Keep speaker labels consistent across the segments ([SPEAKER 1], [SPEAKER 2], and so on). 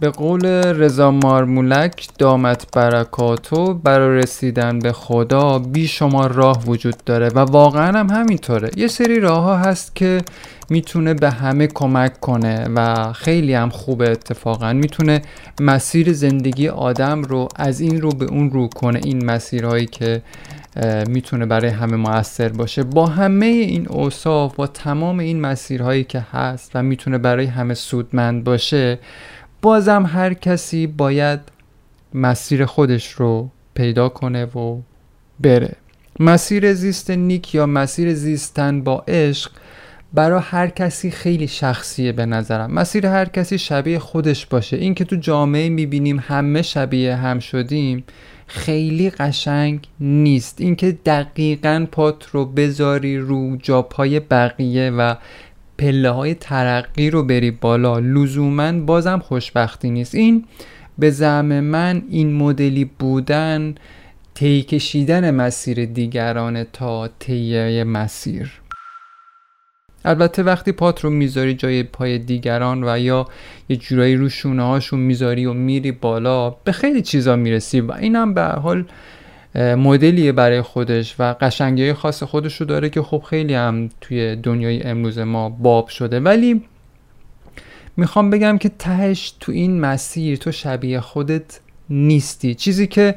[SPEAKER 1] به قول رضا مارمولک دامت برکاتو برای رسیدن به خدا بیشمار راه وجود داره و واقعا هم همینطوره. یه سری راه ها هست که می‌تونه به همه کمک کنه و خیلی هم خوبه اتفاقا. می‌تونه مسیر زندگی آدم رو از این رو به اون رو کنه این مسیرهایی که می‌تونه برای همه موثر باشه. با همه این اوصاف با تمام این مسیرهایی که هست و می‌تونه برای همه سودمند باشه بازم هر کسی باید مسیر خودش رو پیدا کنه و بره. مسیر زیست نیک یا مسیر زیستن با عشق برای هر کسی خیلی شخصیه به نظرم. مسیر هر کسی شبیه خودش باشه. این که تو جامعه می‌بینیم همه شبیه هم شدیم خیلی قشنگ نیست. اینکه دقیقا پات رو بذاری رو جاپای بقیه و پله های ترقی رو بری بالا لزوما بازم خوشبختی نیست. این به زعم من این مدلی بودن طی کشیدن مسیر دیگران تا طی مسیر. البته وقتی پات رو می‌ذاری جای پای دیگران و یا یه جورایی رو شونه هاشون می‌ذاری و میری بالا به خیلی چیزا می‌رسی و اینم به حال مدلیه برای خودش و قشنگی خاص خودش رو داره که خب خیلی هم توی دنیای امروز ما باب شده. ولی می‌خوام بگم که تهش تو این مسیر تو شبیه خودت نیستی. چیزی که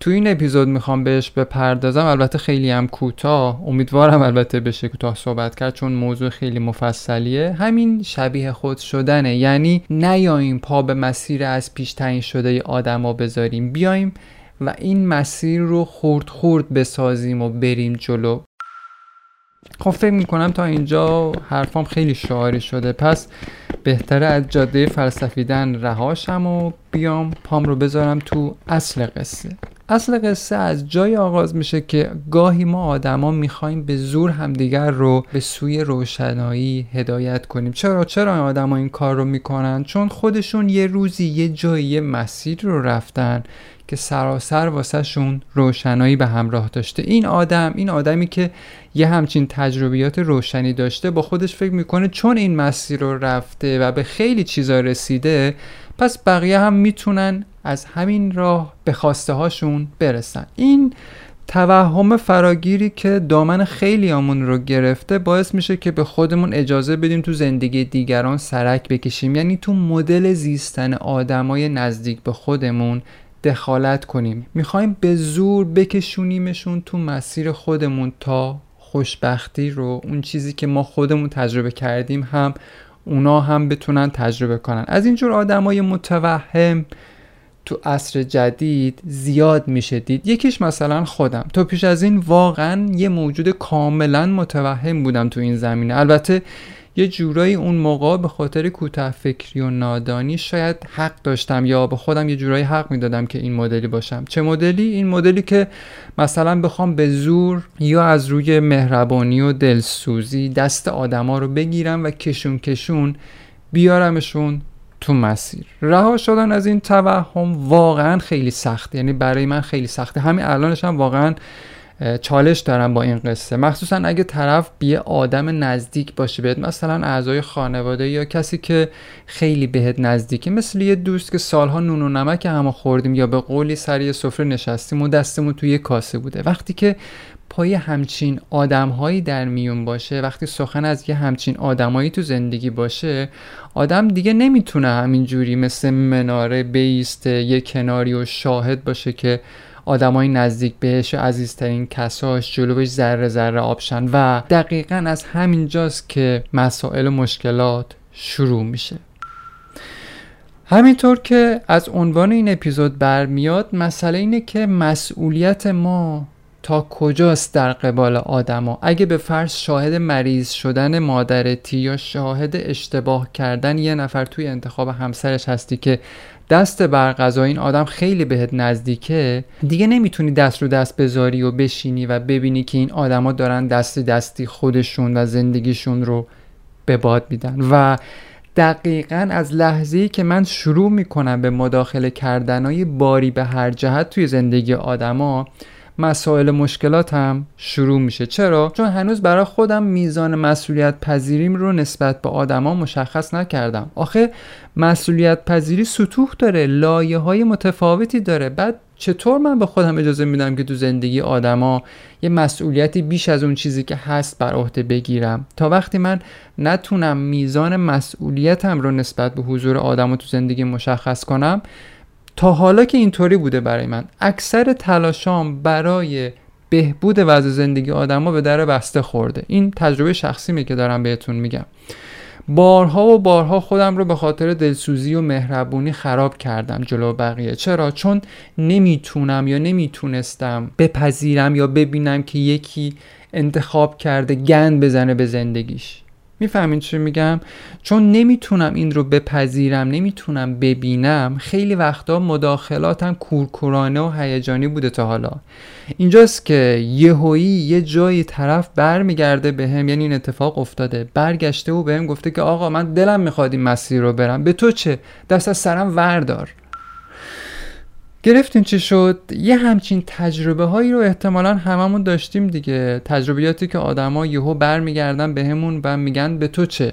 [SPEAKER 1] تو این اپیزود می‌خوام بهش بپردازم البته خیلی هم کوتاه امیدوارم البته بشه کوتاه صحبت کرد چون موضوع خیلی مفصلیه. همین شبیه خود شدنه. یعنی نیاییم پا به مسیر از پیش تعیین شده آدما بذاریم. بیایم و این مسیر رو خورد خورد بسازیم و بریم جلو. خب فکر می‌کنم تا اینجا حرفام خیلی شعاری شده. پس بهتره از جاده فلسفیدن رهاشم و بیام پام رو بذارم تو اصل قصه. اصل قصه از جای آغاز میشه که گاهی ما آدما می‌خوایم به زور همدیگر رو به سوی روشنایی هدایت کنیم. چرا؟ چرا آدما این کار رو می‌کنن؟ چون خودشون یه روزی یه جایی مسیر رو رفتن که سراسر واسه شون روشنایی به همراه داشته. این آدم این آدمی که یه همچین تجربیات روشنی داشته با خودش فکر می‌کنه چون این مسیر رو رفته و به خیلی چیزا رسیده پس بقیه هم می‌تونن از همین راه به خواسته هاشون برسن. این توهم فراگیری که دامن خیلی آمون رو گرفته باعث میشه که به خودمون اجازه بدیم تو زندگی دیگران سرک بکشیم. یعنی تو مدل زیستن آدمای نزدیک به خودمون دخالت کنیم. می‌خوایم به زور بکشونیمشون تو مسیر خودمون تا خوشبختی رو. اون چیزی که ما خودمون تجربه کردیم هم اونا هم بتونن تجربه کنن. از اینجور آدمای متوهم تو عصر جدید زیاد میشه دید. یکیش مثلا خودم. تو پیش از این واقعا یه موجود کاملا متوهم بودم تو این زمینه. البته یه جورایی اون موقع به خاطر کوتاه فکری و نادانی شاید حق داشتم یا به خودم یه جورایی حق می‌دادم که این مدلی باشم. چه مدلی؟ این مدلی که مثلا بخوام به زور یا از روی مهربانی و دلسوزی دست آدما رو بگیرم و کشون کشون بیارمشون تو مسیر. رها شدن از این توهم واقعا خیلی سخته یعنی برای من خیلی سخته. همین الانش هم واقعا چالش دارم با این قصه. مخصوصا اگه طرف بیه آدم نزدیک باشه بهت مثلا اعضای خانواده یا کسی که خیلی بهت نزدیکه مثل یه دوست که سالها نون و نمک همه خوردیم یا به قولی سر یه سفره نشستیم و دستمون توی کاسه بوده. وقتی که پای همچین آدمهایی در میون باشه وقتی سخن از یه همچین آدمهایی تو زندگی باشه آدم دیگه نمی‌تونه همینجوری مثل مناره بیسته یه کناری و شاهد باشه که آدمای نزدیک بهش و عزیزترین کساش جلوش ذره ذره آبشن و دقیقا از همینجاست که مسائل و مشکلات شروع میشه. همینطور که از عنوان این اپیزود برمیاد مسئله اینه که مسئولیت ما تا کجاست در قبال آدما؟ اگه به فرض شاهد مریض شدن مادرتی یا شاهد اشتباه کردن یه نفر توی انتخاب همسرش هستی که دست بر غذا این آدم خیلی بهت نزدیکه دیگه نمی‌تونی دست رو دست بذاری و بشینی و ببینی که این آدما دارن دست دستی خودشون و زندگیشون رو به باد میدن. و دقیقا از لحظه که من شروع می‌کنم به مداخله کردنهای باری به هر جهت توی زندگی آدما مسائل مشکلات هم شروع میشه. چرا؟ چون هنوز برای خودم میزان مسئولیت پذیریم رو نسبت به آدما مشخص نکردم. آخه مسئولیت پذیری سطوح داره لایه های متفاوتی داره. بعد چطور من به خودم اجازه میدم که تو زندگی آدما یه مسئولیتی بیش از اون چیزی که هست بر عهده بگیرم؟ تا وقتی من نتونم میزان مسئولیتم رو نسبت به حضور آدما تو زندگی مشخص کنم تا حالا که اینطوری بوده برای من. اکثر تلاشام برای بهبود وضع زندگی آدما به در بسته خورده. این تجربه شخصی که دارم بهتون میگم. بارها و بارها خودم رو به خاطر دلسوزی و مهربونی خراب کردم جلو بقیه. چرا؟ چون نمی‌تونم یا نمی‌تونستم بپذیرم یا ببینم که یکی انتخاب کرده گند بزنه به زندگیش. می‌فهمین چی میگم؟ چون نمی‌تونم این رو بپذیرم نمی‌تونم ببینم خیلی وقتا مداخلاتم کورکورانه و هیجانی بوده تا حالا. اینجاست که یهویی یه جایی طرف برمیگرده به هم یعنی این اتفاق افتاده. برگشته و بهم گفته که آقا من دلم می‌خواد این مسیر رو برم. به تو چه؟ دست از سرم وردار. گرفتین چی شد؟ یه همچین تجربه هایی رو احتمالا هممون داشتیم دیگه. تجربیاتی که آدما یهو برمیگردن بهمون و میگن به تو چه؟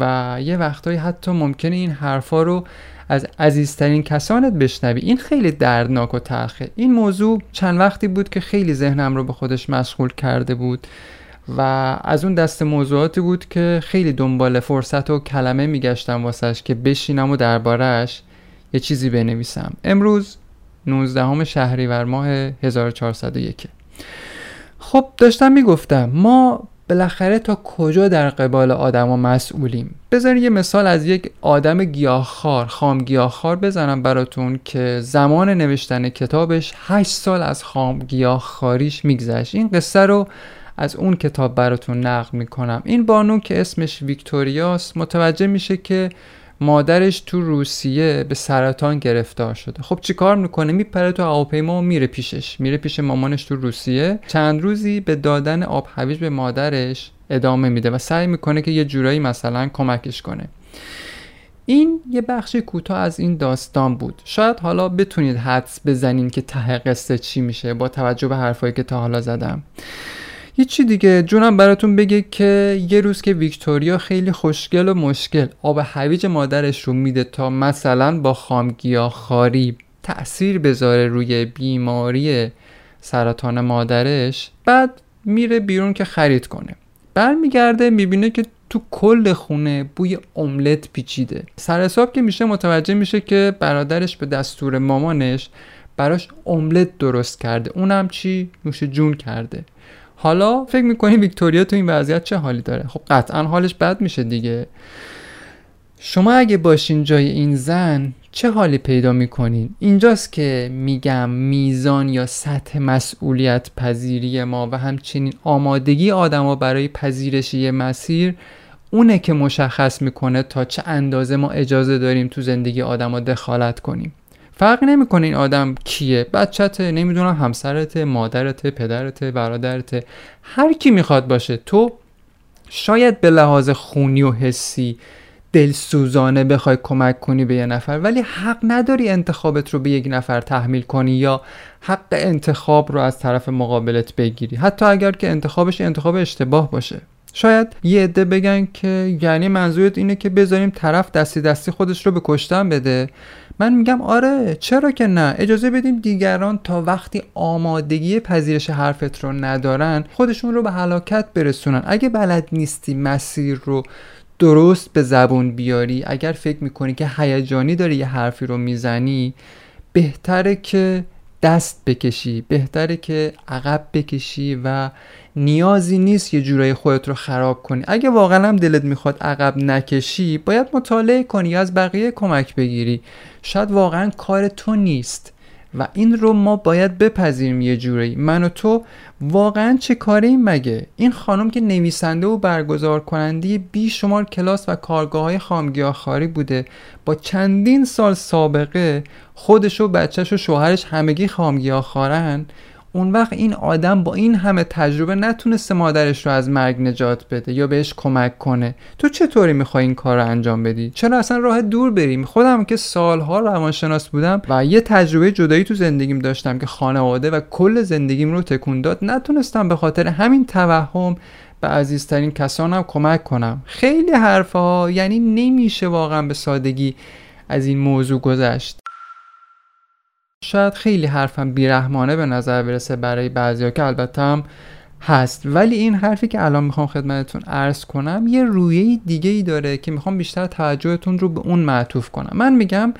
[SPEAKER 1] و یه وقتایی حتی ممکنه این حرفا رو از عزیزترین کسانت بشنوی. این خیلی دردناک و تلخه. این موضوع چند وقتی بود که خیلی ذهنم رو به خودش مشغول کرده بود و از اون دست موضوعاتی بود که خیلی دنبال فرصت و کلمه میگشتم واسش که بشینم و دربارهش یه چیزی بنویسم. امروز 19 شهریور ماه 1401 خب داشتم می‌گفتم ما بالاخره تا کجا در قبال آدما مسئولیم؟ بذارین یه مثال از یک آدم گیاهخوار خام گیاهخوار بزنم براتون که زمان نوشتن کتابش 8 سال از خام گیاهخواریش میگذشت. این قصه رو از اون کتاب براتون نقل می‌کنم. این بانو که اسمش ویکتوریاس متوجه میشه که مادرش تو روسیه به سرطان گرفتار شده. خب چیکار می‌کنه؟ میپره تو هواپیما و میره پیشش. میره پیش مامانش تو روسیه. چند روزی به دادن آب هویج به مادرش ادامه میده و سعی می‌کنه که یه جورایی مثلا کمکش کنه. این یه بخش کوتاه از این داستان بود. شاید حالا بتونید حدس بزنین که ته قصه چی میشه با توجه به حرفایی که تا حالا زدم. هیچی دیگه؟ جونم براتون بگه که یه روز که ویکتوریا خیلی خوشگل و مشکل آب هویج مادرش رو میده تا مثلا با خامگیا خاری تأثیر بذاره روی بیماری سرطان مادرش بعد میره بیرون که خرید کنه. برمیگرده می‌بینه که تو کل خونه بوی املت پیچیده. سر حساب که میشه متوجه میشه که برادرش به دستور مامانش براش املت درست کرده. اونم چی؟ نوش جون کرده. حالا فکر می‌کنی ویکتوریا تو این وضعیت چه حالی داره؟ خب قطعا حالش بد میشه دیگه. شما اگه باشین جای این زن چه حالی پیدا می‌کنین؟ اینجاست که میگم میزان یا سطح مسئولیت پذیری ما و همچنین آمادگی آدما برای پذیرش یه مسیر اونه که مشخص می‌کنه تا چه اندازه ما اجازه داریم تو زندگی آدما دخالت کنیم. فرق نمی‌کنه این آدم کیه. بچته نمی‌دونم همسرت مادرت پدرت برادرت هر کی می‌خواد باشه. تو شاید به لحاظ خونی و حسی دلسوزانه بخوای کمک کنی به یه نفر ولی حق نداری انتخابت رو به یک نفر تحمیل کنی یا حق انتخاب رو از طرف مقابلت بگیری. حتی اگر که انتخابش انتخاب اشتباه باشه. شاید یه عده بگن که یعنی منظورت اینه که بذاریم طرف دستی دستی خودش رو به کشتن بده. من میگم آره چرا که نه؟ اجازه بدیم دیگران تا وقتی آمادگی پذیرش حرفت رو ندارن خودشون رو به هلاکت برسونن. اگه بلد نیستی مسیر رو درست به زبون بیاری اگر فکر می‌کنی که هیجانی داری یه حرفی رو می‌زنی بهتره که دست بکشی بهتره که عقب بکشی و نیازی نیست یه جورایی خودت رو خراب کنی. اگه واقعا هم دلت می‌خواد عقب نکشی باید مطالعه کنی یا از بقیه کمک بگیری. شاید واقعا کار تو نیست. و این رو ما باید بپذیریم یه جوری من و تو واقعا چه کاری مگه؟ این خانم که نویسنده و برگزار کننده بی شمار کلاس و کارگاه های خامگیاخاری بوده. با چندین سال سابقه خودش و بچهش و شوهرش همگی خامگیاخارن اون وقت این آدم با این همه تجربه نتونسته مادرش رو از مرگ نجات بده یا بهش کمک کنه. تو چطوری می‌خوای این کار رو انجام بدی؟ چرا اصلا راه دور بریم؟ خودم که سالها روانشناس بودم و یه تجربه جدایی تو زندگیم داشتم که خانواده و کل زندگیم رو تکون داد نتونستم به خاطر همین توهم به عزیزترین کسانم کمک کنم. خیلی حرفها یعنی نمیشه واقعا به سادگی از این موضوع گذشت. شاید خیلی حرفم بیرحمانه به نظر برسه برای بعضیا که البته هم هست. ولی این حرفی که الان می‌خوام خدمتتون عرض کنم یه رویه دیگه ای داره که می‌خوام بیشتر توجهتون رو به اون معطوف کنم. من میگم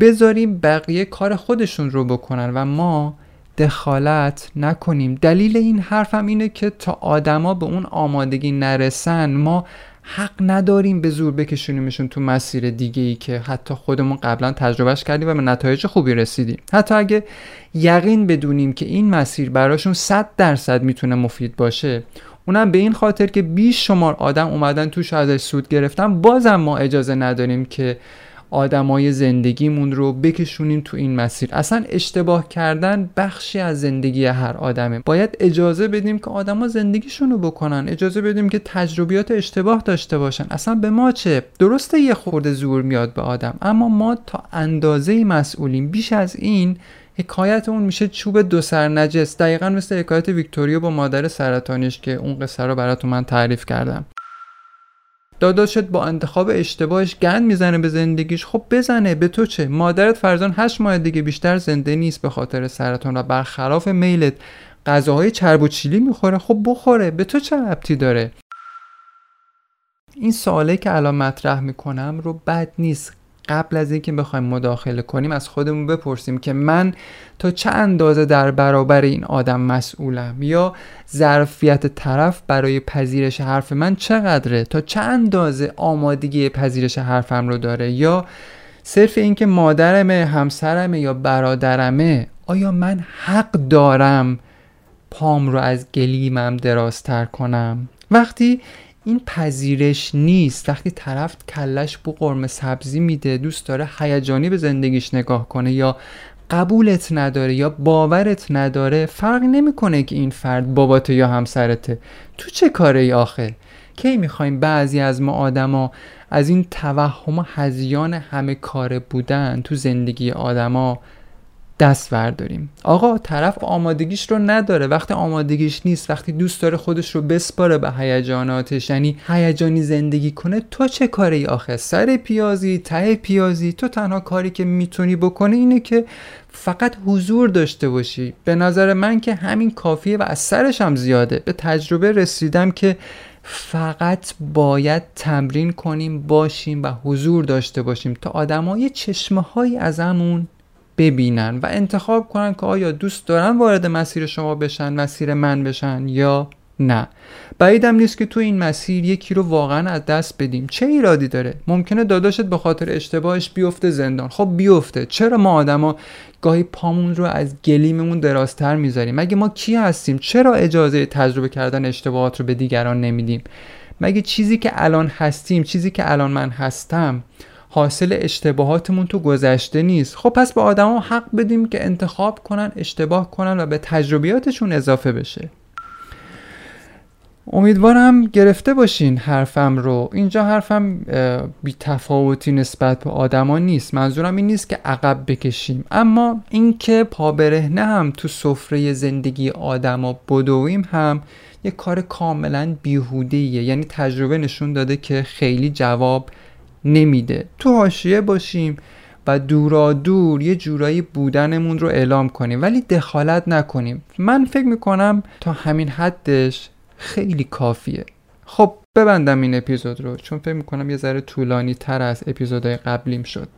[SPEAKER 1] بذاریم بقیه کار خودشون رو بکنن و ما دخالت نکنیم. دلیل این حرفم اینه که تا آدما به اون آمادگی نرسن ما حق نداریم به زور بکشونیمشون تو مسیر دیگه ای که حتی خودمون قبلا تجربهش کردیم و به نتایج خوبی رسیدیم. حتی اگه یقین بدونیم که این مسیر براشون 100 درصد می‌تونه مفید باشه اونم به این خاطر که بیش شمار آدم اومدن توش ازش سود گرفتن بازم ما اجازه نداریم که آدمای زندگیمون رو بکشونیم تو این مسیر. اصلا اشتباه کردن بخشی از زندگی هر آدمه. باید اجازه بدیم که آدما زندگیشون رو بکنن. اجازه بدیم که تجربیات اشتباه داشته باشن. اصلا به ما چه؟ درسته یه خورده زور میاد به آدم اما ما تا اندازه مسئولیم. بیش از این حکایت اون میشه چوب دو سر نجس دقیقا مثل حکایت ویکتوریا با مادر سرطانیش که اون قصه رو براتون من تعریف کردم. داداشت با انتخاب اشتباهش گند می‌زنه به زندگیش. خب بزنه به تو چه؟ مادرت فرزان هشت ماه دیگه بیشتر زنده نیست به خاطر سرطان و برخلاف میلت. غذاهای چرب و چیلی می‌خوره. خب بخوره. به تو چه ربطی داره؟ این سواله که الان مطرح می‌کنم رو بد نیست. قبل از اینکه بخوایم مداخله کنیم از خودمون بپرسیم که من تا چه اندازه در برابر این آدم مسئولم؟ یا ظرفیت طرف برای پذیرش حرف من چقدره؟ تا چه اندازه آمادگی پذیرش حرفم رو داره؟ یا صرف اینکه مادرمه همسرمه یا برادرمه آیا من حق دارم پام رو از گلیمم درازتر کنم؟ وقتی این پذیرش نیست. وقتی طرف کلش بو قرمه سبزی میده دوست داره هیجانی به زندگیش نگاه کنه یا قبولت نداره یا باورت نداره فرق نمی‌کنه که این فرد باباته یا همسرته. تو چه کاره ای آخه؟ کی می‌خوایم بعضی از ما آدما از این توهم و هزیان همه کاره بودن تو زندگی آدما دست برداریم. آقا طرف آمادگیش رو نداره. وقتی آمادگیش نیست وقتی دوست داره خودش رو بسپاره به هیجاناتش. یعنی هیجانی زندگی کنه تو چه کاری آخه؟ سر پیازی ته پیازی. تو تنها کاری که می‌تونی بکنی اینه که فقط حضور داشته باشی. به نظر من که همین کافیه و از سرش هم زیاده. به تجربه رسیدم که فقط باید تمرین کنیم باشیم و حضور داشته باشیم تا آدمای چشمه های ازمون ببینن و انتخاب کنن که آیا دوست دارن وارد مسیر شما بشن مسیر من بشن یا نه. بعیدم نیست که تو این مسیر یکی رو واقعا از دست بدیم. چه ایرادی داره؟ ممکنه داداشت به خاطر اشتباهش بیفته زندان. خب بیفته. چرا ما آدما گاهی پامون رو از گلیممون درازتر می‌ذاریم؟ مگه ما کی هستیم؟ چرا اجازه تجربه کردن اشتباهات رو به دیگران نمیدیم؟ مگه چیزی که الان هستیم چیزی که الان من هستم حاصل اشتباهاتمون تو گذشته نیست. خب پس به آدما حق بدیم که انتخاب کنن اشتباه کنن و به تجربیاتشون اضافه بشه. امیدوارم گرفته باشین حرفم رو. اینجا حرفم بی تفاوتی نسبت به آدما نیست. منظورم این نیست که عقب بکشیم. اما اینکه پا برهنه هم تو سفره زندگی آدما بدویم هم یه کار کاملا بیهودیه یعنی تجربه نشون داده که خیلی جواب نمیده. تو حاشیه باشیم و دورا دور یه جورایی بودنمون رو اعلام کنیم ولی دخالت نکنیم. من فکر می‌کنم تا همین حدش خیلی کافیه. خب ببندم این اپیزود رو چون فکر می‌کنم یه ذره طولانی تر از اپیزودهای قبلیم شد.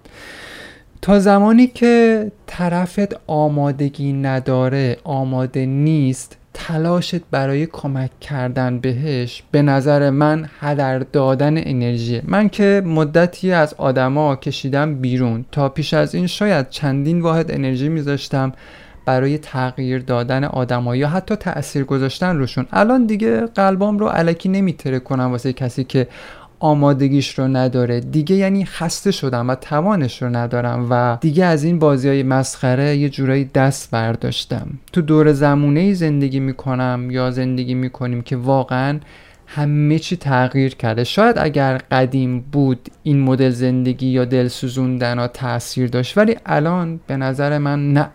[SPEAKER 1] تا زمانی که طرفت آمادگی نداره آماده نیست تلاشت برای کمک کردن بهش به نظر من هدر دادن انرژی من که مدتی از آدما کشیدم بیرون. تا پیش از این شاید چندین واحد انرژی میذاشتم برای تغییر دادن آدما یا حتی تاثیر گذاشتن روشون. الان دیگه قلبام رو علکی نمیتره کنم واسه کسی که آمادگیش رو نداره. دیگه یعنی خسته شدم و توانش رو ندارم و دیگه از این بازی های مسخره یه جورایی دست برداشتم. تو دور زمونه زندگی می‌کنم یا زندگی می‌کنیم که واقعا همه چی تغییر کرده. شاید اگر قدیم بود این مدل زندگی یا دل سوزوندن ها تاثیر داشت ولی الان به نظر من نه.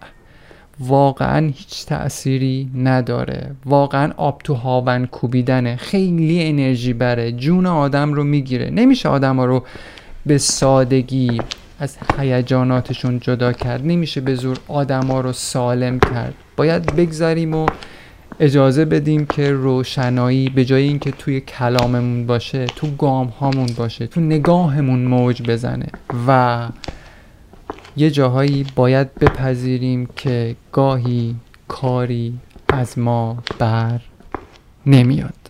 [SPEAKER 1] واقعا هیچ تأثیری نداره. واقعا آب تو هاون کوبیدنه. خیلی انرژی بره. جون آدم رو می‌گیره. نمیشه آدم ها رو به سادگی از هیجاناتشون جدا کرد. نمیشه به زور آدم ها رو سالم کرد. باید بگذاریم و اجازه بدیم که روشنایی به جای اینکه توی کلاممون باشه تو گام هامون باشه تو نگاهمون موج بزنه و یه جاهایی باید بپذیریم که گاهی کاری از ما بر نمیاد.